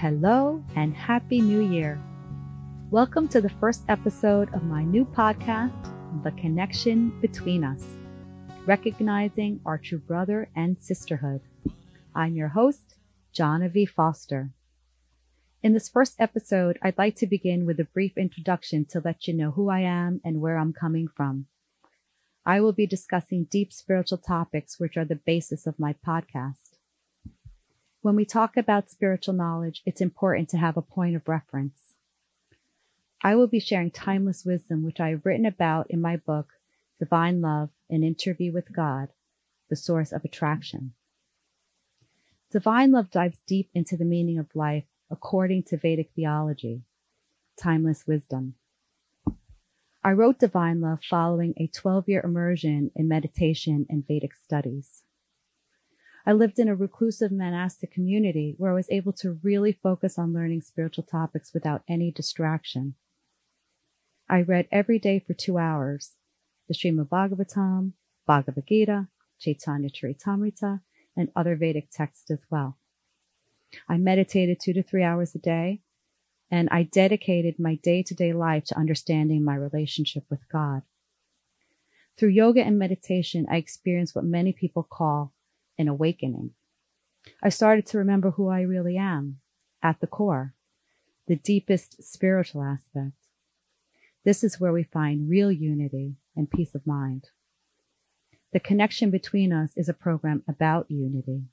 Hello and Happy New Year. Welcome to the first episode of my new podcast, The Connection Between Us, recognizing our true brother and sisterhood. I'm your host, Genevieve Foster. In this first episode, I'd like to begin with a brief introduction to let you know who I am and where I'm coming from. I will be discussing deep spiritual topics, which are the basis of my podcast. When we talk about spiritual knowledge, it's important to have a point of reference. I will be sharing timeless wisdom, which I have written about in my book, Divine Love, An Interview with God, the Source of Attraction. Divine Love dives deep into the meaning of life according to Vedic theology, timeless wisdom. I wrote Divine Love following a 12 year immersion in meditation and Vedic studies. I lived in a reclusive monastic community where I was able to really focus on learning spiritual topics without any distraction. I read every day for two hours the Srimad Bhagavatam, Bhagavad Gita, Chaitanya Charitamrita, and other Vedic texts as well. I meditated two to three hours a day, and I dedicated my day to day life to understanding my relationship with God. Through yoga and meditation, I experienced what many people call an awakening. I started to remember who I really am at the core, the deepest spiritual aspect. This is where we find real unity and peace of mind. The connection between us is a program about unity.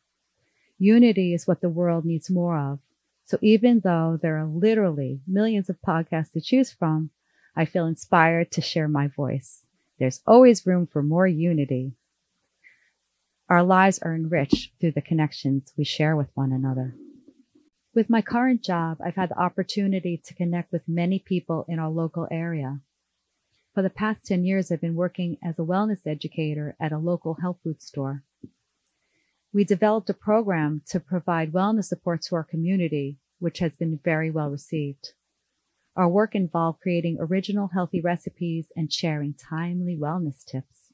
Unity is what the world needs more of. So even though there are literally millions of podcasts to choose from, I feel inspired to share my voice. There's always room for more unity. Our lives are enriched through the connections we share with one another. With my current job, I've had the opportunity to connect with many people in our local area. For the past 10 years, I've been working as a wellness educator at a local health food store. We developed a program to provide wellness support to our community, which has been very well received. Our work involved creating original healthy recipes and sharing timely wellness tips.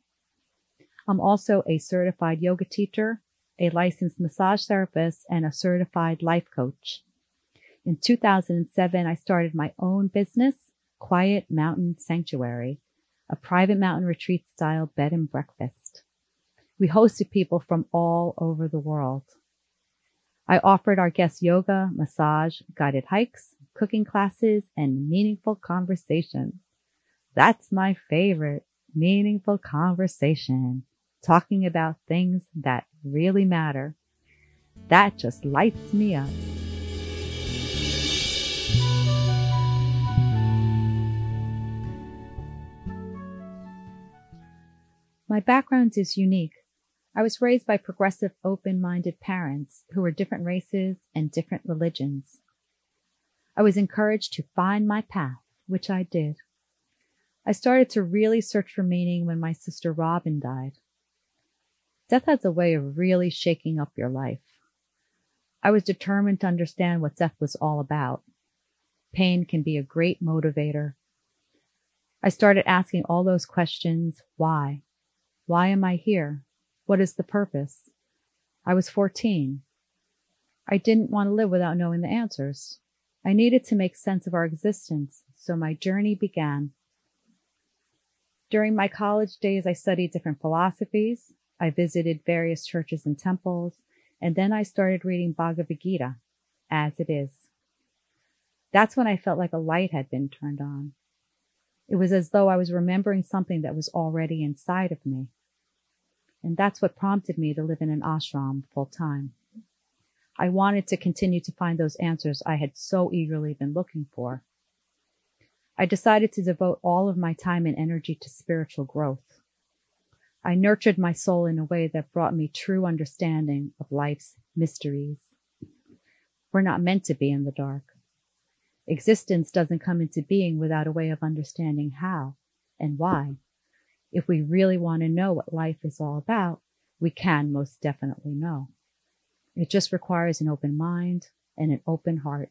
I'm also a certified yoga teacher, a licensed massage therapist, and a certified life coach. In 2007, I started my own business, Quiet Mountain Sanctuary, a private mountain retreat style bed and breakfast. We hosted people from all over the world. I offered our guests yoga, massage, guided hikes, cooking classes, and meaningful conversation. That's my favorite, meaningful conversation talking about things that really matter. That just lights me up. My background is unique. I was raised by progressive, open-minded parents who were different races and different religions. I was encouraged to find my path, which I did. I started to really search for meaning when my sister Robin died. Death has a way of really shaking up your life. I was determined to understand what death was all about. Pain can be a great motivator. I started asking all those questions. Why? Why am I here? What is the purpose? I was 14. I didn't want to live without knowing the answers. I needed to make sense of our existence, so my journey began. During my college days, I studied different philosophies, I visited various churches and temples, and then I started reading Bhagavad Gita as it is. That's when I felt like a light had been turned on. It was as though I was remembering something that was already inside of me. And that's what prompted me to live in an ashram full time. I wanted to continue to find those answers I had so eagerly been looking for. I decided to devote all of my time and energy to spiritual growth. I nurtured my soul in a way that brought me true understanding of life's mysteries. We're not meant to be in the dark. Existence doesn't come into being without a way of understanding how and why. If we really want to know what life is all about, we can most definitely know. It just requires an open mind and an open heart.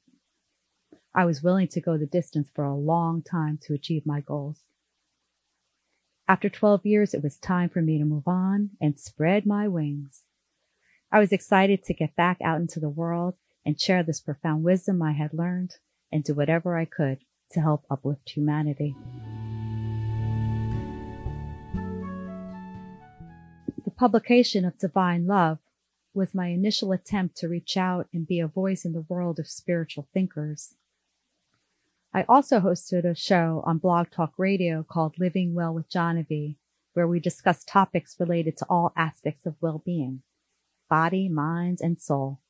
I was willing to go the distance for a long time to achieve my goals. After 12 years, it was time for me to move on and spread my wings. I was excited to get back out into the world and share this profound wisdom I had learned and do whatever I could to help uplift humanity. The publication of Divine Love was my initial attempt to reach out and be a voice in the world of spiritual thinkers. I also hosted a show on Blog Talk Radio called Living Well with Genevieve, where we discuss topics related to all aspects of well-being, body, mind, and soul.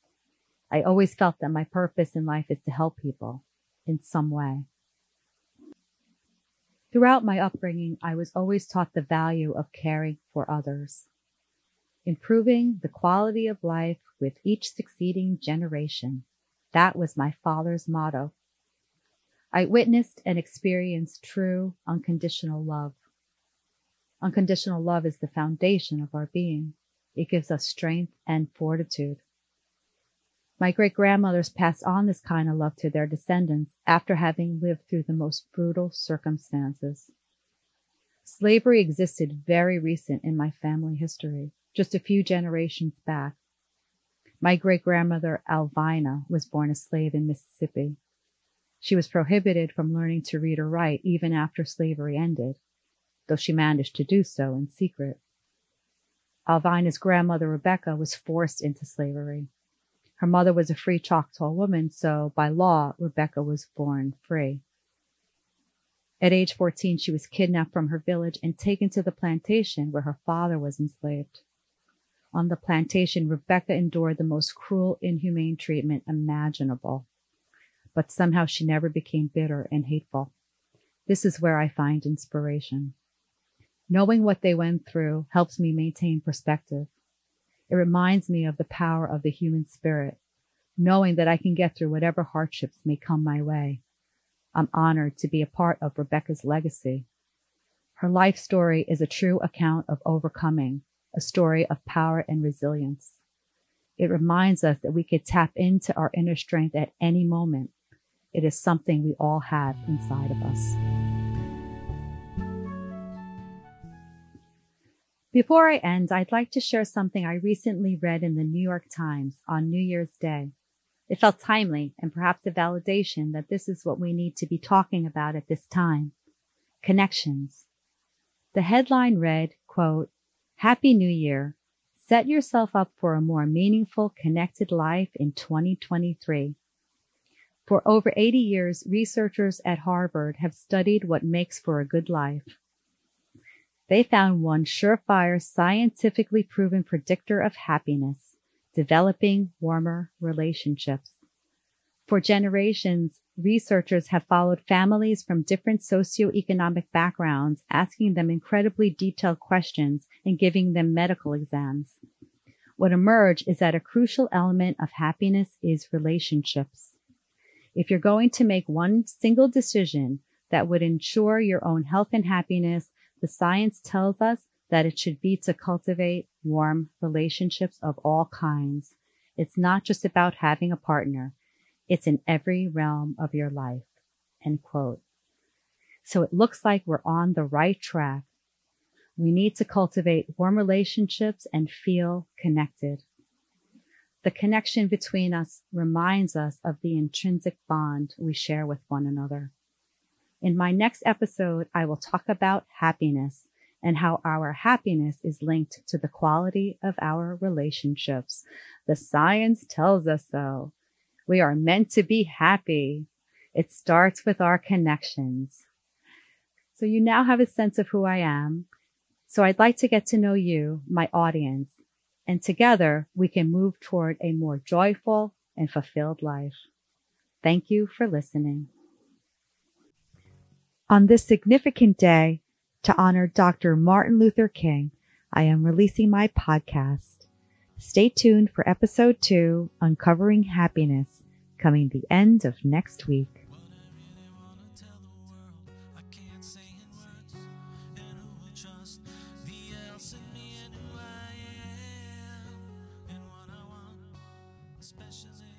I always felt that my purpose in life is to help people in some way. Throughout my upbringing, I was always taught the value of caring for others, improving the quality of life with each succeeding generation. That was my father's motto. I witnessed and experienced true unconditional love. Unconditional love is the foundation of our being. It gives us strength and fortitude. My great grandmothers passed on this kind of love to their descendants after having lived through the most brutal circumstances. Slavery existed very recent in my family history, just a few generations back. My great grandmother Alvina was born a slave in Mississippi. She was prohibited from learning to read or write even after slavery ended, though she managed to do so in secret. Alvina's grandmother Rebecca was forced into slavery. Her mother was a free Choctaw woman, so by law, Rebecca was born free. At age 14, she was kidnapped from her village and taken to the plantation where her father was enslaved. On the plantation, Rebecca endured the most cruel, inhumane treatment imaginable. But somehow she never became bitter and hateful. This is where I find inspiration. Knowing what they went through helps me maintain perspective. It reminds me of the power of the human spirit, knowing that I can get through whatever hardships may come my way. I'm honored to be a part of Rebecca's legacy. Her life story is a true account of overcoming, a story of power and resilience. It reminds us that we could tap into our inner strength at any moment. It is something we all have inside of us. Before I end, I'd like to share something I recently read in the New York Times on New Year's Day. It felt timely and perhaps a validation that this is what we need to be talking about at this time. Connections. The headline read, quote, Happy New Year. Set yourself up for a more meaningful, connected life in 2023. For over 80 years, researchers at Harvard have studied what makes for a good life. They found one surefire, scientifically proven predictor of happiness, developing warmer relationships. For generations, researchers have followed families from different socioeconomic backgrounds, asking them incredibly detailed questions and giving them medical exams. What emerged is that a crucial element of happiness is relationships. If you're going to make one single decision that would ensure your own health and happiness, the science tells us that it should be to cultivate warm relationships of all kinds. It's not just about having a partner. It's in every realm of your life. End quote. So it looks like we're on the right track. We need to cultivate warm relationships and feel connected. The connection between us reminds us of the intrinsic bond we share with one another. In my next episode, I will talk about happiness and how our happiness is linked to the quality of our relationships. The science tells us so. We are meant to be happy. It starts with our connections. So you now have a sense of who I am. So I'd like to get to know you, my audience, and together we can move toward a more joyful and fulfilled life. Thank you for listening. On this significant day, to honor Dr. Martin Luther King, I am releasing my podcast. Stay tuned for episode two, Uncovering Happiness, coming the end of next week. special